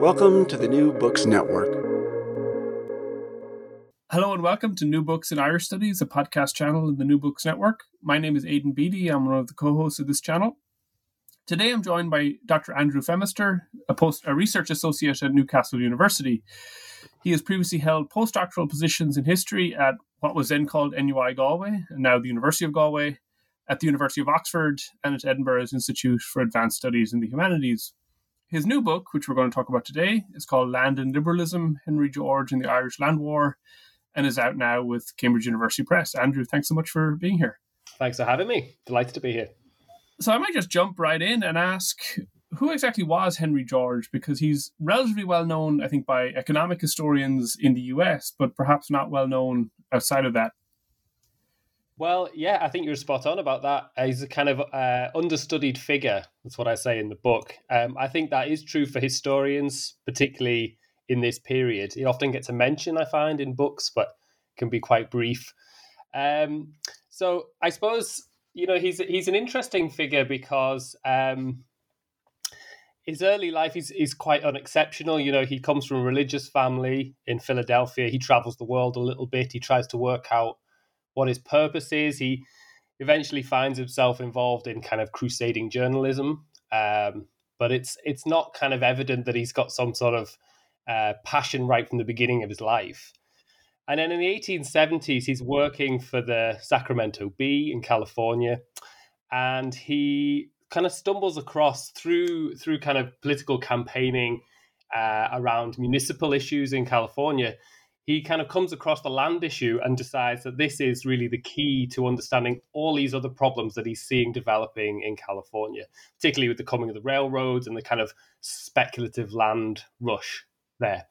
Welcome to the New Books Network. Hello and welcome to New Books in Irish Studies, a podcast channel in the New Books Network. My name is Aidan Beatty. I'm one of the co-hosts of this channel. Today I'm joined by Dr. Andrew Phemister, a, post, a research associate at Newcastle University. He has previously held postdoctoral positions in history at what was then called NUI Galway and now the University of Galway, at the University of Oxford, and at Edinburgh's Institute for Advanced Studies in the Humanities. His new book, which we're going to talk about today, is called Land and Liberalism Henry George and the Irish Land War and is out now with Cambridge University Press. Andrew, thanks so much for being here. Thanks for having me. Delighted to be here. So I might just jump right in and ask who exactly was Henry George? Because he's relatively well known, I think, by economic historians in the US, but perhaps not well known outside of that. Well, yeah, I think you're spot on about that. He's a kind of uh, understudied figure. That's what I say in the book. Um, I think that is true for historians, particularly in this period. He often gets a mention, I find, in books, but can be quite brief. Um, so I suppose you know he's he's an interesting figure because um, his early life is is quite unexceptional. You know, he comes from a religious family in Philadelphia. He travels the world a little bit. He tries to work out what his purpose is. He eventually finds himself involved in kind of crusading journalism, um, but it's it's not kind of evident that he's got some sort of uh, passion right from the beginning of his life. And then in the 1870s, he's working for the Sacramento Bee in California, and he kind of stumbles across through through kind of political campaigning uh, around municipal issues in California he kind of comes across the land issue and decides that this is really the key to understanding all these other problems that he's seeing developing in California, particularly with the coming of the railroads and the kind of speculative land rush there.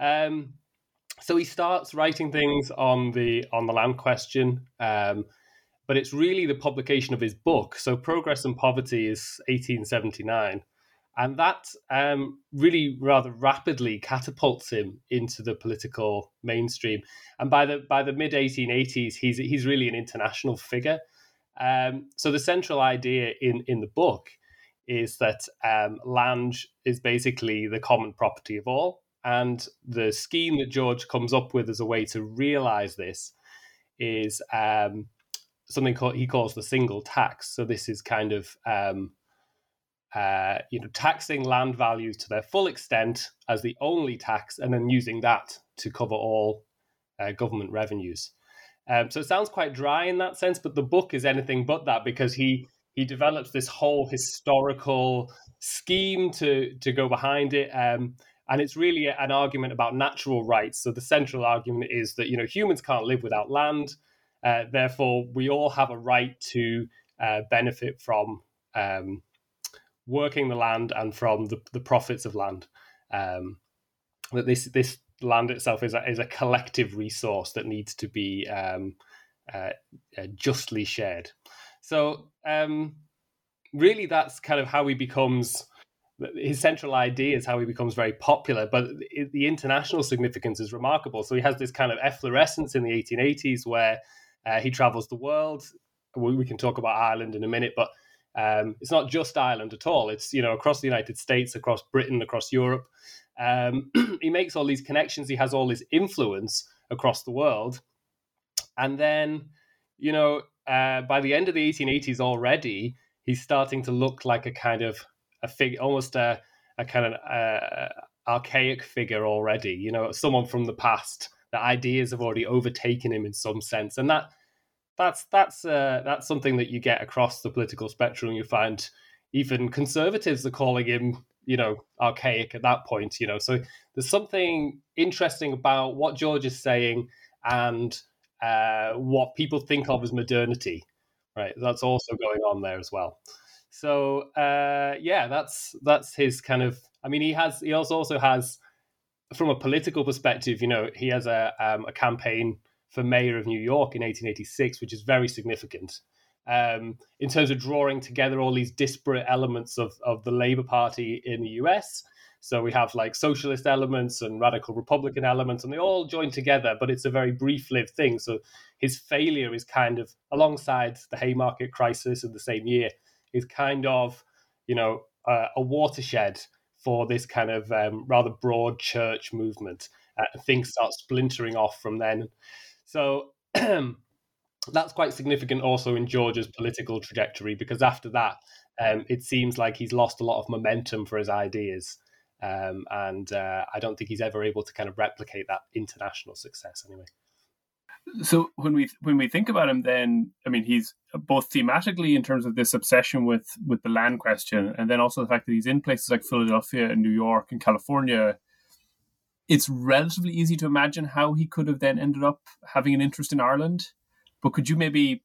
Um, so he starts writing things on the on the land question, um, but it's really the publication of his book. So Progress and Poverty is 1879 and that um, really rather rapidly catapults him into the political mainstream. And by the by the mid 1880s, he's he's really an international figure. Um, so the central idea in in the book is that um, land is basically the common property of all, and the scheme that George comes up with as a way to realize this is um, something called, he calls the single tax. So this is kind of um, uh, you know, taxing land values to their full extent as the only tax, and then using that to cover all uh, government revenues. Um, so it sounds quite dry in that sense, but the book is anything but that because he he develops this whole historical scheme to to go behind it, um, and it's really an argument about natural rights. So the central argument is that you know humans can't live without land, uh, therefore we all have a right to uh, benefit from um, working the land and from the, the profits of land. Um, that this this land itself is a, is a collective resource that needs to be um, uh, uh, justly shared. So um, really, that's kind of how he becomes his central idea is how he becomes very popular, but the international significance is remarkable. So he has this kind of efflorescence in the 1880s where uh, he travels the world. We can talk about Ireland in a minute, but um, it's not just Ireland at all. It's you know across the United States, across Britain, across Europe. Um, he makes all these connections. He has all this influence across the world, and then you know uh, by the end of the 1880s already, he's starting to look like a kind of a figure, almost a, a kind of uh, archaic figure already. You know, someone from the past. The ideas have already overtaken him in some sense, and that that's that's uh, that's something that you get across the political spectrum. You find even conservatives are calling him, you know, archaic at that point. You know, so there's something interesting about what George is saying and uh, what people think of as modernity. Right, that's also going on there as well. So uh, yeah, that's that's his kind of. I mean, he has he also also has from a political perspective. You know, he has a um, a campaign for mayor of New York in 1886, which is very significant. Um, in terms of drawing together all these disparate elements of, of the Labour Party in the US. So we have like socialist elements and radical Republican elements, and they all join together, but it's a very brief lived thing. So his failure is kind of alongside the Haymarket crisis of the same year is kind of, you know, uh, a watershed for this kind of um, rather broad church movement. Uh, things start splintering off from then. So that's quite significant also in George's political trajectory because after that, um, it seems like he's lost a lot of momentum for his ideas. Um, and uh, I don't think he's ever able to kind of replicate that international success anyway so when we when we think about him then i mean he's both thematically in terms of this obsession with with the land question and then also the fact that he's in places like philadelphia and new york and california it's relatively easy to imagine how he could have then ended up having an interest in ireland but could you maybe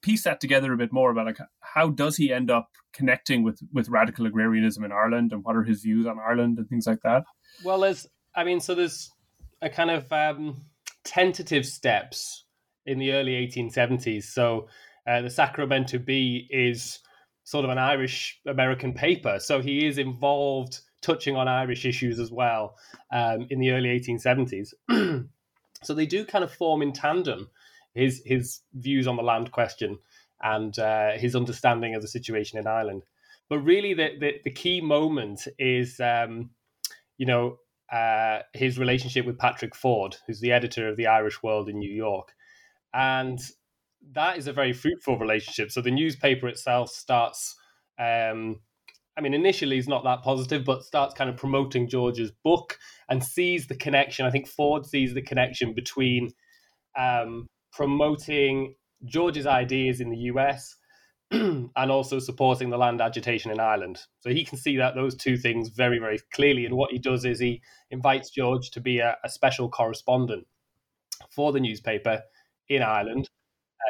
piece that together a bit more about like how does he end up connecting with with radical agrarianism in ireland and what are his views on ireland and things like that well there's i mean so there's a kind of um tentative steps in the early 1870s. So uh, the Sacramento Bee is sort of an Irish American paper. So he is involved touching on Irish issues as well um, in the early 1870s. so they do kind of form in tandem his his views on the land question and uh, his understanding of the situation in Ireland. But really, the the, the key moment is, um, you know, uh, his relationship with Patrick Ford, who's the editor of the Irish World in New York. And that is a very fruitful relationship. So the newspaper itself starts, um, I mean, initially it's not that positive, but starts kind of promoting George's book and sees the connection. I think Ford sees the connection between um, promoting George's ideas in the US and also supporting the land agitation in Ireland. So he can see that those two things very, very clearly. And what he does is he invites George to be a, a special correspondent for the newspaper in Ireland.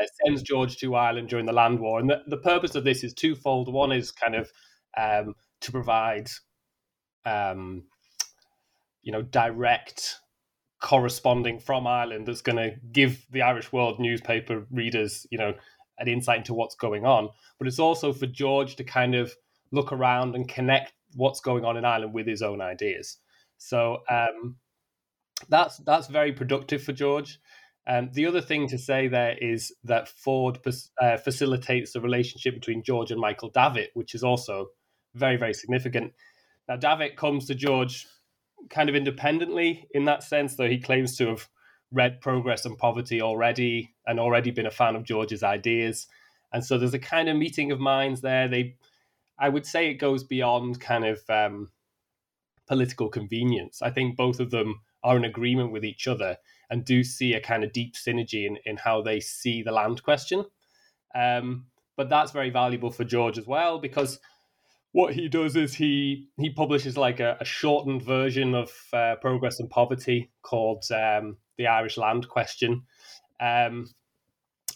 Uh, sends George to Ireland during the land war, and the, the purpose of this is twofold. One is kind of um, to provide, um, you know, direct corresponding from Ireland that's going to give the Irish World newspaper readers, you know, an insight into what's going on. But it's also for George to kind of look around and connect what's going on in Ireland with his own ideas. So um, that's that's very productive for George. Um, the other thing to say there is that Ford uh, facilitates the relationship between George and Michael Davitt, which is also very very significant. Now Davitt comes to George kind of independently in that sense, though he claims to have read Progress and Poverty already and already been a fan of George's ideas. And so there's a kind of meeting of minds there. They, I would say, it goes beyond kind of um, political convenience. I think both of them are in agreement with each other and do see a kind of deep synergy in, in how they see the land question. Um, but that's very valuable for George as well because what he does is he he publishes like a, a shortened version of uh, Progress and Poverty called um, the Irish land question. Um,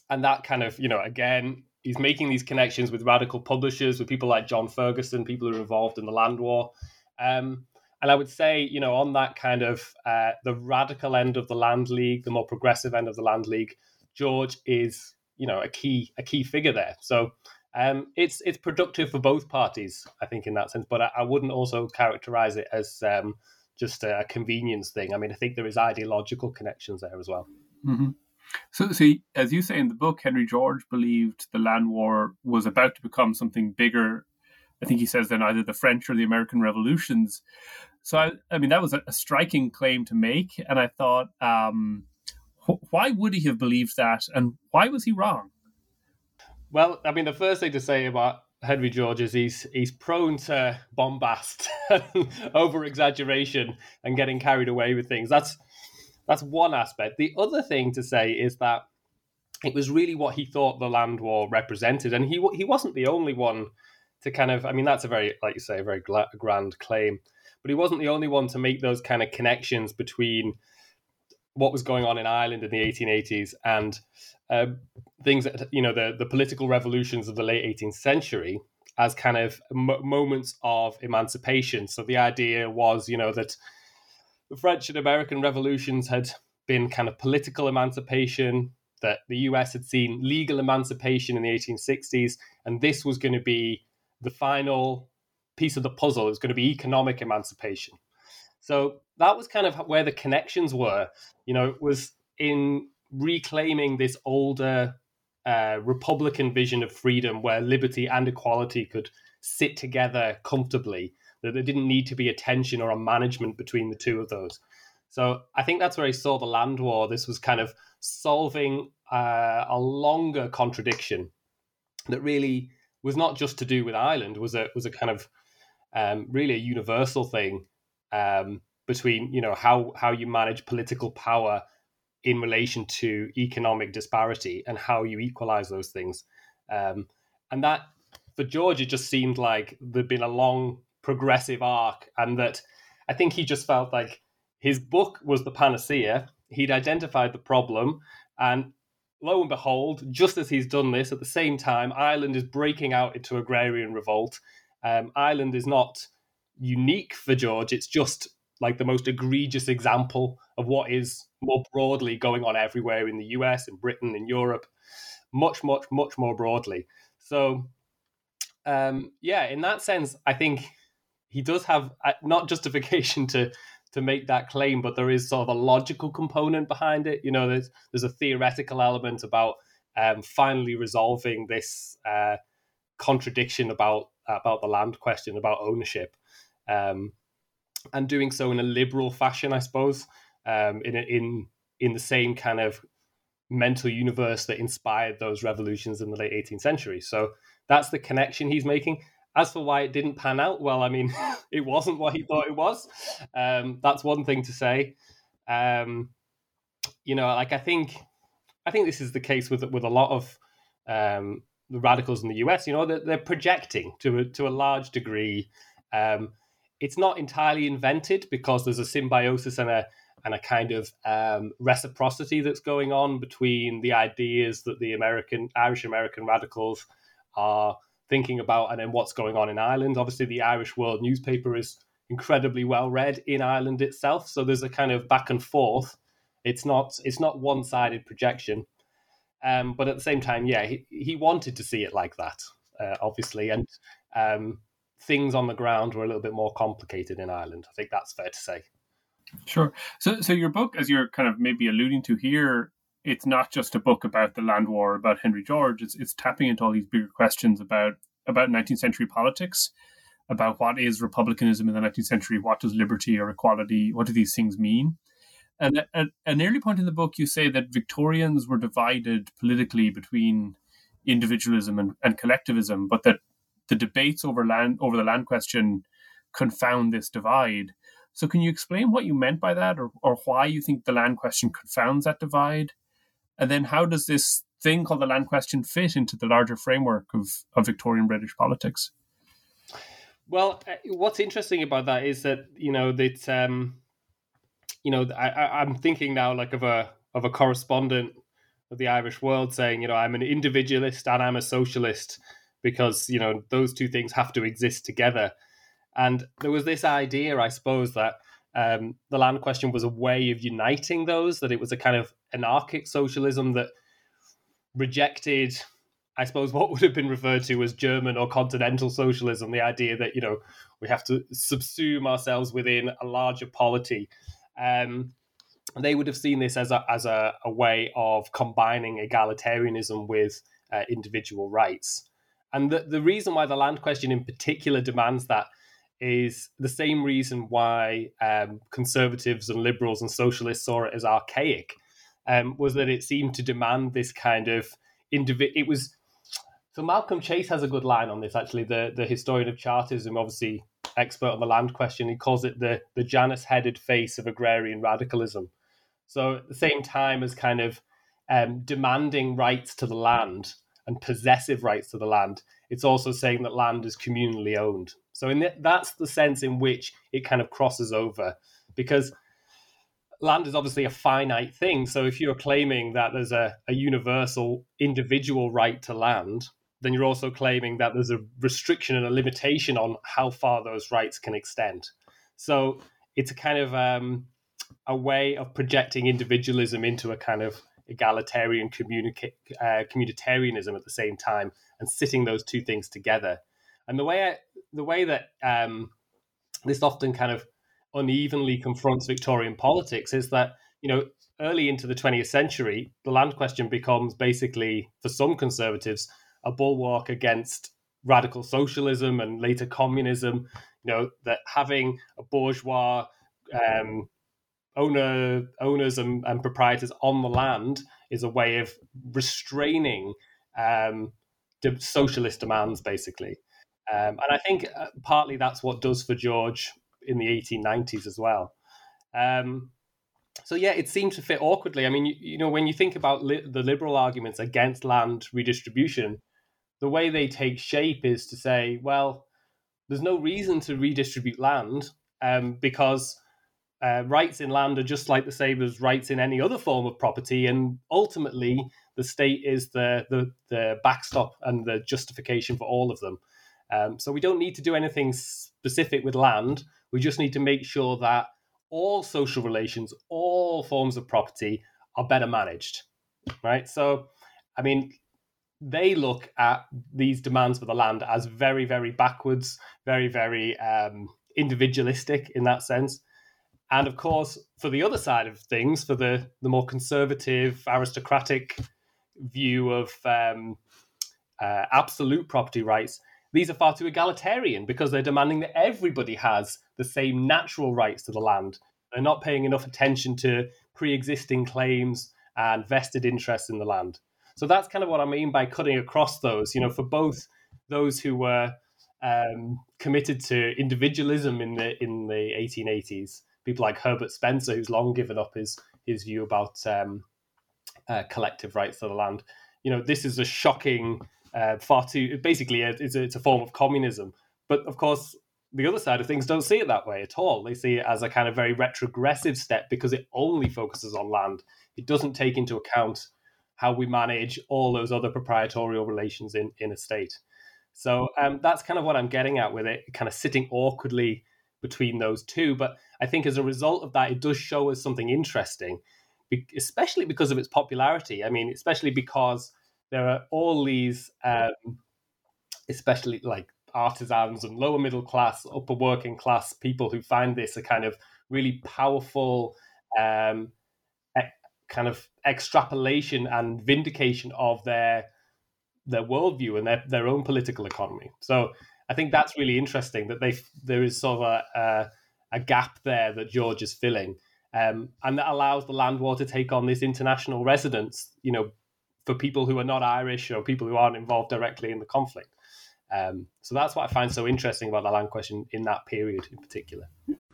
and that kind of, you know, again, he's making these connections with radical publishers, with people like John Ferguson, people who are involved in the land war. Um, and I would say, you know, on that kind of uh, the radical end of the land league, the more progressive end of the land league, George is, you know, a key a key figure there. So Um, it's it's productive for both parties, I think, in that sense. But I, I wouldn't also characterize it as um, just a, convenience thing. I mean, I think there is ideological connections there as well. Mm-hmm. So, see, as you say in the book, Henry George believed the land war was about to become something bigger. I think he says than either the French or the American revolutions. So, I, I mean, that was a, a, striking claim to make, and I thought, um, wh- why would he have believed that, and why was he wrong? Well, I mean, the first thing to say about Henry George is he's he's prone to bombast, over exaggeration, and getting carried away with things. That's that's one aspect. The other thing to say is that it was really what he thought the land war represented, and he he wasn't the only one to kind of. I mean, that's a very, like you say, a very grand claim, but he wasn't the only one to make those kind of connections between what was going on in Ireland in the 1880s and uh, things that you know the the political revolutions of the late 18th century as kind of moments of emancipation. So the idea was, you know, that the French and American revolutions had been kind of political emancipation, that the US had seen legal emancipation in the 1860s, and this was going to be the final piece of the puzzle. It was going to be economic emancipation. So that was kind of where the connections were. You know, was in reclaiming this older uh, Republican vision of freedom where liberty and equality could sit together comfortably that there didn't need to be a tension or a management between the two of those. So I think that's where I saw the land war. This was kind of solving uh, a longer contradiction that really was not just to do with Ireland. was a was a kind of um, really a universal thing um, between you know how how you manage political power in relation to economic disparity and how you equalize those things. Um, and that for George, it just seemed like there'd been a long progressive arc, and that I think he just felt like his book was the panacea. He'd identified the problem, and lo and behold, just as he's done this, at the same time, Ireland is breaking out into agrarian revolt. Um, Ireland is not unique for George; it's just like the most egregious example of what is more broadly going on everywhere in the US, in Britain, in Europe, much, much, much more broadly. So, um, yeah, in that sense, I think he does have uh, not justification to to make that claim, but there is sort of a logical component behind it. You know, there's there's a theoretical element about um, finally resolving this uh, contradiction about about the land question, about ownership, um, and doing so in a liberal fashion, I suppose, um, in in in the same kind of mental universe that inspired those revolutions in the late 18th century. So that's the connection he's making. As for why it didn't pan out, well, I mean, it wasn't what he thought it was. Um, that's one thing to say. Um, you know, like I think, I think this is the case with with a lot of um, the radicals in the US. You know, they're, they're projecting to a, to a large degree. Um, it's not entirely invented because there's a symbiosis and a and a kind of um, reciprocity that's going on between the ideas that the American Irish American radicals are thinking about and then what's going on in Ireland. Obviously, the Irish World newspaper is incredibly well read in Ireland itself, so there's a kind of back and forth. It's not it's not one sided projection, um, but at the same time, yeah, he, he wanted to see it like that, uh, obviously, and um, things on the ground were a little bit more complicated in Ireland. I think that's fair to say. Sure. So, so your book, as you're kind of maybe alluding to here, it's not just a book about the land war about Henry George. It's it's tapping into all these bigger questions about about 19th century politics, about what is republicanism in the 19th century, what does liberty or equality, what do these things mean? And at, at an early point in the book, you say that Victorians were divided politically between individualism and, and collectivism, but that the debates over land over the land question confound this divide. So, can you explain what you meant by that, or, or why you think the land question confounds that divide? And then how does this thing called the land question fit into the larger framework of, of Victorian British politics? Well, uh, what's interesting about that is that you know that um, you know I, I'm thinking now like of a of a correspondent of the Irish World saying, you know, I'm an individualist and I'm a socialist because you know those two things have to exist together. And there was this idea, I suppose, that um, the land question was a way of uniting those, that it was a kind of anarchic socialism that rejected I suppose what would have been referred to as German or continental socialism, the idea that you know we have to subsume ourselves within a larger polity. Um, they would have seen this as a as a, a way of combining egalitarianism with uh, individual rights. And the, the reason why the land question in particular demands that is the same reason why um, conservatives and liberals and socialists saw it as archaic, um, was that it seemed to demand this kind of individual. It was so Malcolm Chase has a good line on this. Actually, the the historian of Chartism, obviously expert on the land question, he calls it the the Janus-headed face of agrarian radicalism. So at the same time as kind of um, demanding rights to the land and possessive rights to the land, it's also saying that land is communally owned. So in the, that's the sense in which it kind of crosses over, because land is obviously a finite thing. So if you're claiming that there's a, a universal individual right to land, then you're also claiming that there's a restriction and a limitation on how far those rights can extend. So it's a kind of um, a way of projecting individualism into a kind of egalitarian communica- uh, communitarianism at the same time and sitting those two things together. And the way I, the way that um, this often kind of unevenly confronts Victorian politics is that you know early into the 20th century, the land question becomes basically for some conservatives a bulwark against radical socialism and later communism. You know that having a bourgeois um, owner owners and, and, proprietors on the land is a way of restraining um, the socialist demands, basically. Um, and I think uh, partly that's what does for George in the 1890s as well. Um, so yeah, it seemed to fit awkwardly. I mean, you, you know, when you think about li- the liberal arguments against land redistribution, the way they take shape is to say, well, there's no reason to redistribute land um, because uh, rights in land are just like the same as rights in any other form of property, and ultimately, the state is the the, the backstop and the justification for all of them. Um, so we don't need to do anything specific with land. We just need to make sure that all social relations, all forms of property, are better managed, right? So, I mean, they look at these demands for the land as very, very backwards, very, very um, individualistic in that sense. And of course, for the other side of things, for the, the more conservative, aristocratic view of um, uh, absolute property rights, these are far too egalitarian because they're demanding that everybody has the same natural rights to the land. They're not paying enough attention to pre existing claims and vested interests in the land. So that's kind of what I mean by cutting across those. You know, for both those who were um, committed to individualism in the in the 1880s, people like Herbert Spencer, who's long given up his his view about um, uh, collective rights to the land. You know, this is a shocking, uh, far too basically it's a, it's a form of communism. But of course, the other side of things don't see it that way at all. They see it as a kind of very retrogressive step because it only focuses on land. It doesn't take into account how we manage all those other proprietorial relations in, in a state. So um, that's kind of what I'm getting at with it, kind of sitting awkwardly between those two. But I think as a result of that, it does show us something interesting, especially because of its popularity. I mean, especially because there are all these, um, especially like artisans and lower middle class, upper working class people who find this a kind of really powerful um, kind of extrapolation and vindication of their their worldview and their, their own political economy. So I think that's really interesting that they there is sort of a, a, a gap there that George is filling, um, and that allows the land war to take on this international resonance. You know, for people who are not Irish or people who aren't involved directly in the conflict. Um, so that's what I find so interesting about the land question in that period in particular.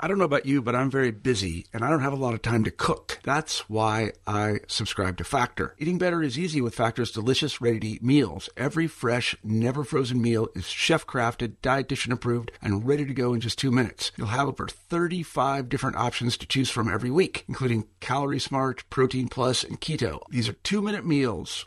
I don't know about you, but I'm very busy and I don't have a lot of time to cook. That's why I subscribe to Factor. Eating better is easy with Factor's delicious, ready to eat meals. Every fresh, never frozen meal is chef crafted, dietitian approved, and ready to go in just two minutes. You'll have over 35 different options to choose from every week, including Calorie Smart, Protein Plus, and Keto. These are two minute meals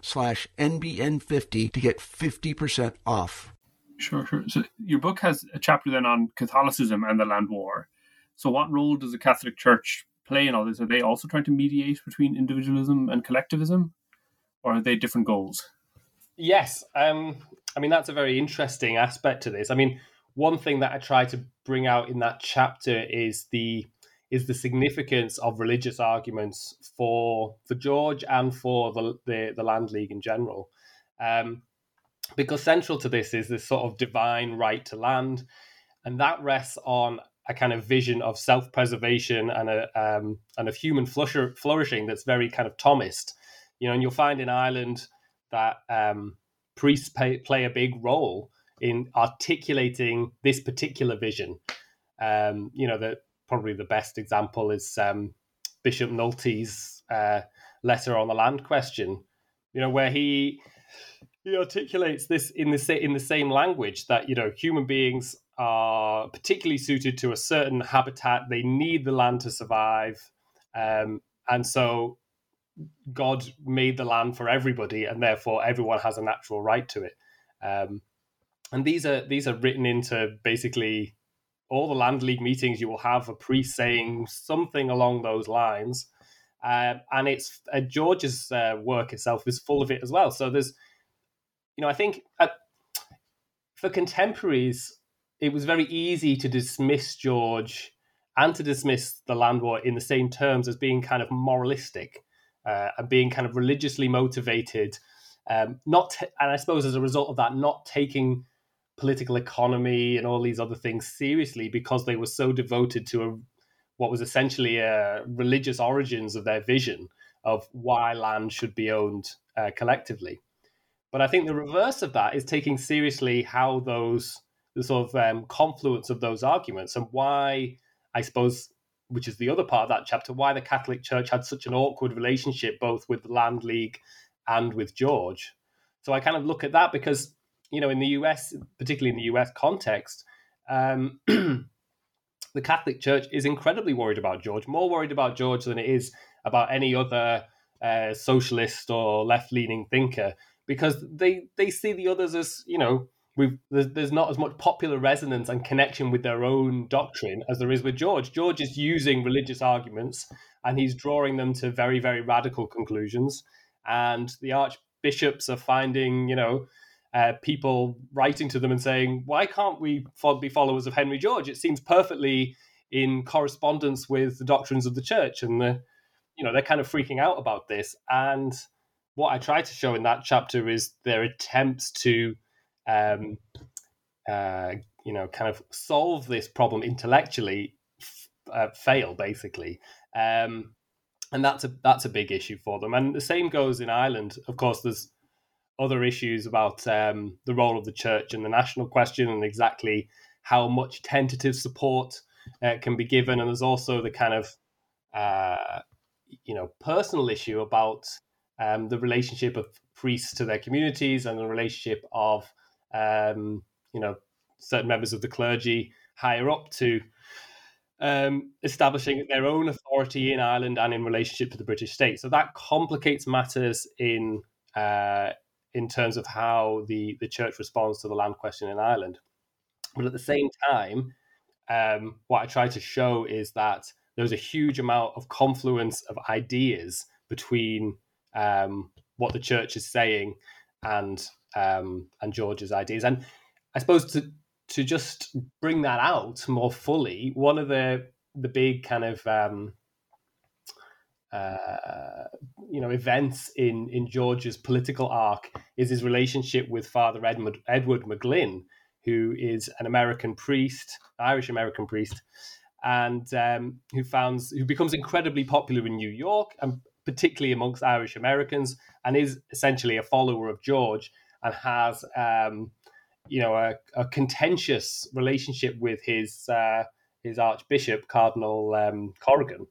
slash NBN50 to get 50% off. Sure, sure. So your book has a chapter then on Catholicism and the land war. So what role does the Catholic Church play in all this? Are they also trying to mediate between individualism and collectivism? Or are they different goals? Yes. Um, I mean, that's a very interesting aspect to this. I mean, one thing that I try to bring out in that chapter is the is the significance of religious arguments for for George and for the the, the Land League in general. Um, because central to this is this sort of divine right to land, and that rests on a kind of vision of self-preservation and a um, and of human flourishing that's very kind of Thomist. You know, and you'll find in Ireland that um, priests pay, play a big role in articulating this particular vision. Um, you know, that probably the best example is um, Bishop Nulty's uh, letter on the land question. You know, where he he articulates this in the in the same language that you know human beings are particularly suited to a certain habitat. They need the land to survive, um, and so God made the land for everybody, and therefore everyone has a natural right to it. Um, and these are these are written into basically all the land league meetings, you will have a priest saying something along those lines. Uh, and it's uh, George's uh, work itself is full of it as well. So there's, you know, I think uh, for contemporaries, it was very easy to dismiss George and to dismiss the land war in the same terms as being kind of moralistic uh, and being kind of religiously motivated. Um, not, t- and I suppose as a result of that, not taking political economy and all these other things seriously because they were so devoted to a, what was essentially a religious origins of their vision of why land should be owned uh, collectively. But I think the reverse of that is taking seriously how those the sort of um, confluence of those arguments and why I suppose, which is the other part of that chapter, why the Catholic Church had such an awkward relationship both with the Land League and with George. So I kind of look at that because you know, in the US, particularly in the US context, um, the Catholic Church is incredibly worried about George, more worried about George than it is about any other uh, socialist or left leaning thinker, because they they see the others as you know. There's, there's not as much popular resonance and connection with their own doctrine as there is with George. George is using religious arguments and he's drawing them to very, very radical conclusions. And the archbishops are finding, you know, uh, people writing to them and saying, "Why can't we be followers of Henry George? It seems perfectly in correspondence with the doctrines of the church." And the, you know, they're kind of freaking out about this. And what I try to show in that chapter is their attempts to, um, uh, you know, kind of solve this problem intellectually f- uh, fail basically. Um, and that's a that's a big issue for them. And the same goes in Ireland. Of course, there's other issues about um, the role of the church and the national question and exactly how much tentative support uh, can be given. And there's also the kind of uh, you know personal issue about um, the relationship of priests to their communities and the relationship of um, you know certain members of the clergy higher up to um, establishing their own authority in Ireland and in relationship to the British state. So that complicates matters in uh, in terms of how the, the church responds to the land question in Ireland. But at the same time, um, what I try to show is that there's a huge amount of confluence of ideas between um, what the church is saying and um, and George's ideas. And I suppose to to just bring that out more fully, one of the the big kind of um, uh, you know events in in George's political arc is his relationship with Father Edmund, Edward McGlynn, who is an American priest, Irish American priest, and um, who founds who becomes incredibly popular in New York and particularly amongst Irish Americans, and is essentially a follower of George and has, um, you know, a, a, contentious relationship with his uh, his Archbishop Cardinal um, Corrigan,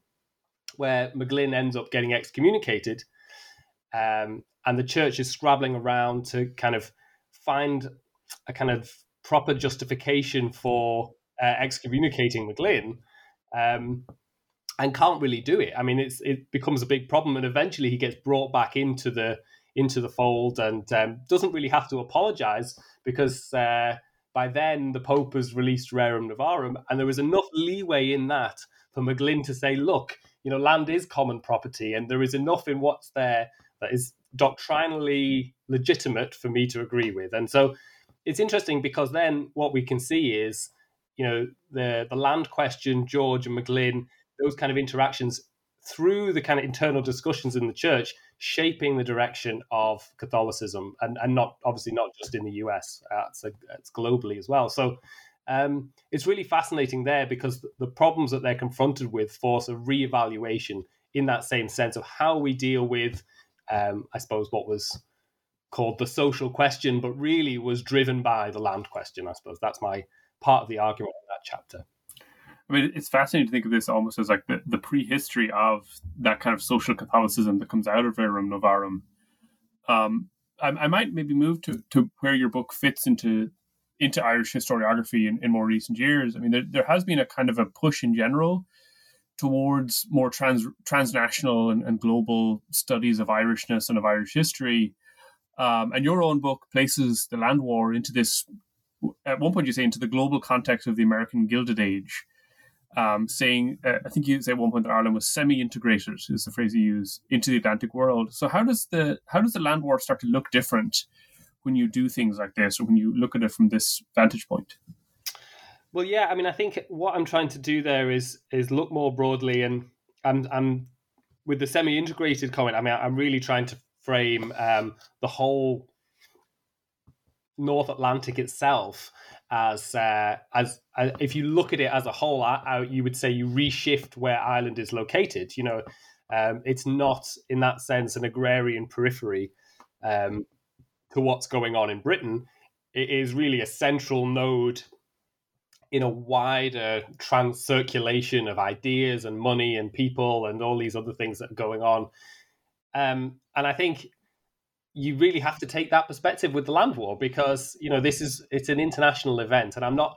where McGlynn ends up getting excommunicated, um, and the church is scrabbling around to kind of find a kind of proper justification for uh, excommunicating McGlynn. Um, and can't really do it. I mean, it's it becomes a big problem, and eventually he gets brought back into the into the fold and um, doesn't really have to apologize because uh, by then the Pope has released Rerum Novarum, and there was enough leeway in that for McGlynn to say, look, you know, land is common property, and there is enough in what's there that is doctrinally legitimate for me to agree with. And so it's interesting because then what we can see is, you know, the the land question, George and McGlynn those kind of interactions through the kind of internal discussions in the church shaping the direction of Catholicism and, and not obviously not just in the US, uh, it's, a, it's globally as well. So um, it's really fascinating there because the problems that they're confronted with force a reevaluation in that same sense of how we deal with, um, I suppose, what was called the social question, but really was driven by the land question. I suppose that's my part of the argument in that chapter. I mean, it's fascinating to think of this almost as like the, the prehistory of that kind of social Catholicism that comes out of Rerum Novarum. Um, I, I, might maybe move to, to where your book fits into into Irish historiography in, in more recent years. I mean, there, there has been a kind of a push in general towards more trans transnational and, and global studies of Irishness and of Irish history. Um, and your own book places the land war into this. At one point, you say into the global context of the American Gilded Age um, saying, uh, I think you say at one point that Ireland was semi-integrated, is the phrase you use, into the Atlantic world. So how does the how does the land war start to look different when you do things like this, or when you look at it from this vantage point? Well, yeah, I mean, I think what I'm trying to do there is is look more broadly, and I'm I'm with the semi-integrated comment. I mean, I'm really trying to frame um, the whole North Atlantic itself as uh, as uh, if you look at it as a whole, I, I, you would say you reshift where Ireland is located. You know, um, it's not in that sense an agrarian periphery um, to what's going on in Britain. It is really a central node in a wider trans circulation of ideas and money and people and all these other things that are going on. Um, and I think you really have to take that perspective with the land war because you know this is it's an international event and i'm not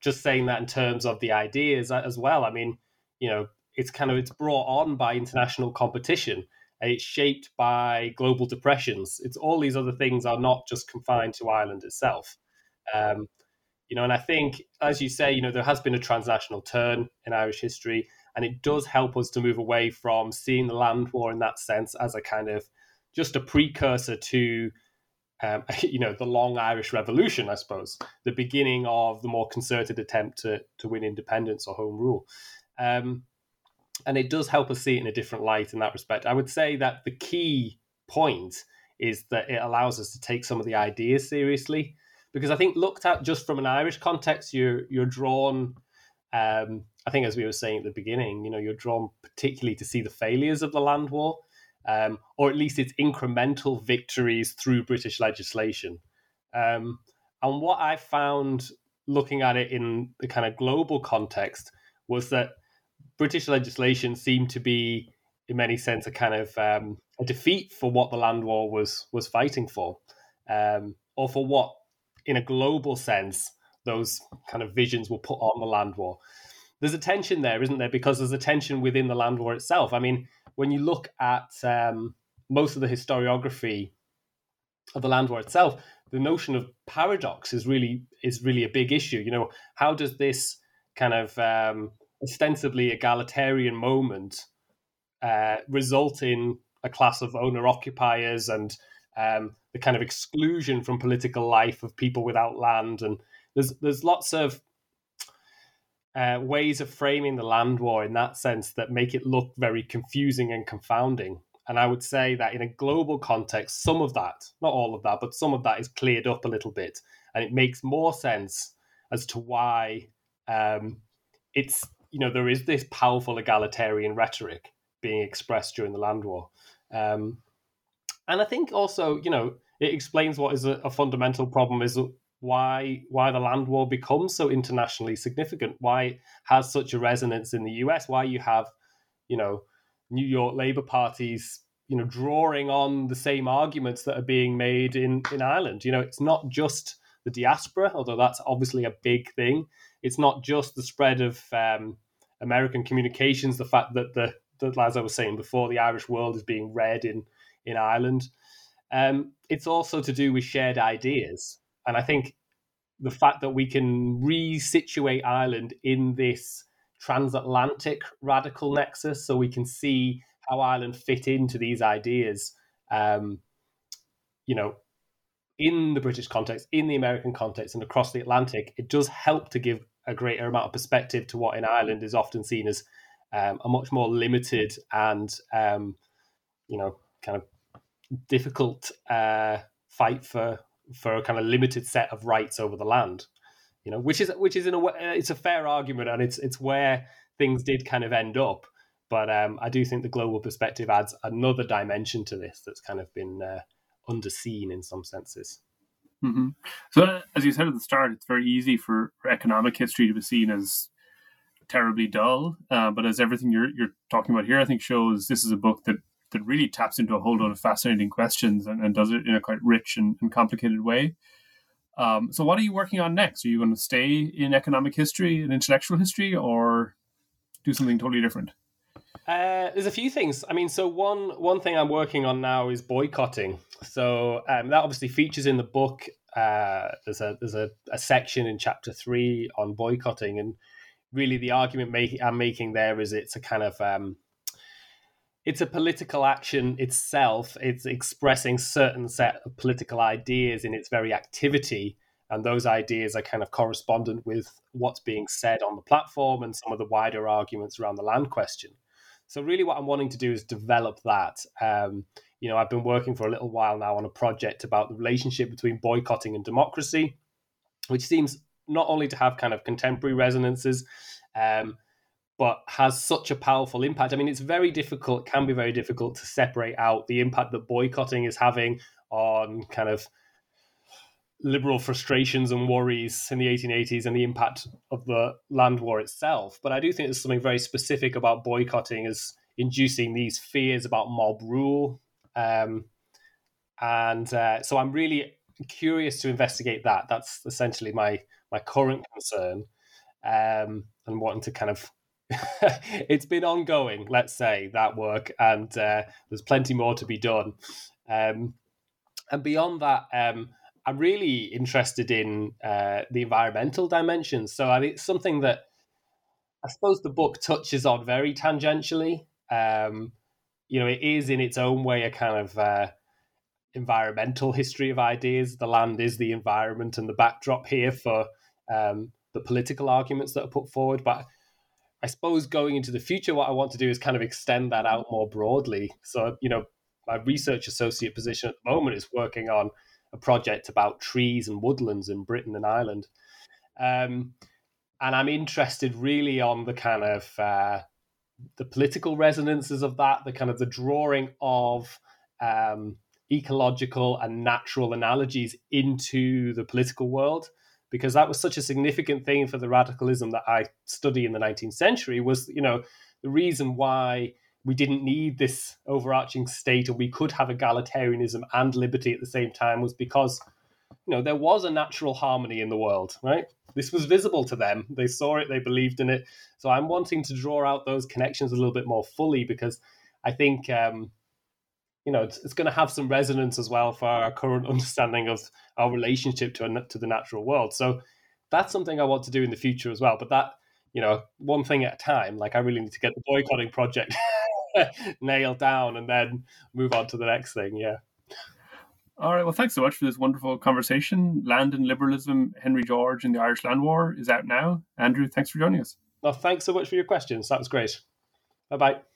just saying that in terms of the ideas as well i mean you know it's kind of it's brought on by international competition it's shaped by global depressions it's all these other things are not just confined to ireland itself um, you know and i think as you say you know there has been a transnational turn in irish history and it does help us to move away from seeing the land war in that sense as a kind of just a precursor to um, you know the long Irish Revolution, I suppose, the beginning of the more concerted attempt to to win independence or home rule. Um, and it does help us see it in a different light in that respect. I would say that the key point is that it allows us to take some of the ideas seriously, because I think looked at just from an Irish context, you're you're drawn. Um, I think, as we were saying at the beginning, you know, you're drawn particularly to see the failures of the land war um, or at least its incremental victories through British legislation. Um, and what I found looking at it in the kind of global context was that British legislation seemed to be, in many sense, a kind of um, a defeat for what the land war was was fighting for, um, or for what, in a global sense, those kind of visions were put on the land war. There's a tension there, isn't there? Because there's a tension within the land war itself. I mean, when you look at um, most of the historiography of the land war itself, the notion of paradox is really is really a big issue. You know, how does this kind of um, ostensibly egalitarian moment uh, result in a class of owner occupiers and um, the kind of exclusion from political life of people without land? And there's there's lots of uh, ways of framing the land war in that sense that make it look very confusing and confounding. And I would say that in a global context, some of that, not all of that, but some of that is cleared up a little bit. And it makes more sense as to why um, it's, you know, there is this powerful egalitarian rhetoric being expressed during the land war. Um, and I think also, you know, it explains what is a, a fundamental problem is why why the land war becomes so internationally significant, why it has such a resonance in the US, why you have, you know, New York Labour parties, you know, drawing on the same arguments that are being made in in Ireland. You know, it's not just the diaspora, although that's obviously a big thing. It's not just the spread of um, American communications, the fact that the, the as I was saying before, the Irish world is being read in in Ireland. Um, it's also to do with shared ideas, and I think the fact that we can resituate Ireland in this transatlantic radical nexus, so we can see how Ireland fit into these ideas. Um, you know, in the British context, in the American context, and across the Atlantic, it does help to give a greater amount of perspective to what in Ireland is often seen as um, a much more limited and um, you know kind of difficult uh, fight for for a kind of limited set of rights over the land. You know, which is which is in a way it's a fair argument, and it's it's where things did kind of end up. But um, I do think the global perspective adds another dimension to this that's kind of been uh, underseen in some senses. Mm-hmm. So, as you said at the start, it's very easy for, for economic history to be seen as terribly dull. Uh, but as everything you're you're talking about here, I think shows this is a book that that really taps into a whole lot of fascinating questions and, and does it in a quite rich and, and complicated way. Um, so, what are you working on next? Are you going to stay in economic history and intellectual history, or do something totally different? Uh, there's a few things. I mean, so one one thing I'm working on now is boycotting. So um, that obviously features in the book. Uh, there's a there's a, a, section in chapter three on boycotting, and really the argument make, I'm making there is it's a kind of um, it's a political action itself. It's expressing certain set of political ideas in its very activity, and those ideas are kind of correspondent with what's being said on the platform and some of the wider arguments around the land question. So really, what I'm wanting to do is develop that. Um, you know, I've been working for a little while now on a project about the relationship between boycotting and democracy, which seems not only to have kind of contemporary resonances, um, but has such a powerful impact. I mean, it's very difficult, can be very difficult to separate out the impact that boycotting is having on kind of liberal frustrations and worries in the 1880s and the impact of the land war itself. But I do think there's something very specific about boycotting as inducing these fears about mob rule. Um, and uh, so I'm really curious to investigate that. That's essentially my my current concern, um, and wanting to kind of. it's been ongoing, let's say that work, and uh, there's plenty more to be done. Um, and beyond that, um, I'm really interested in uh, the environmental dimensions. So I mean, it's something that I suppose the book touches on very tangentially. Um, you know, it is in its own way a kind of uh, environmental history of ideas. The land is the environment and the backdrop here for um, the political arguments that are put forward. But I suppose going into the future, what I want to do is kind of extend that out more broadly. So, you know, my research associate position at the moment is working on a project about trees and woodlands in Britain and Ireland. Um, and I'm interested really on the kind of uh, the political resonances of that, the kind of the drawing of um, ecological and natural analogies into the political world, because that was such a significant thing for the radicalism that I study in the 19th century. Was you know the reason why we didn't need this overarching state and we could have egalitarianism and liberty at the same time was because you know there was a natural harmony in the world right? This was visible to them. They saw it they believed in it. So i'm wanting to draw out those connections a little bit more fully because i think um, you know it's, it's going to have some resonance as well for our current understanding of our relationship to, a, to the natural world. So that's something i want to do in the future as well but that you know one thing at a time. Like i really need to get the boycotting project nailed down and then move on to the next thing. Yeah. All right. Well, thanks so much for this wonderful conversation. Land and Liberalism, Henry George and the Irish Land War is out now. Andrew, thanks for joining us. Well, thanks so much for your questions. That was great. Bye bye.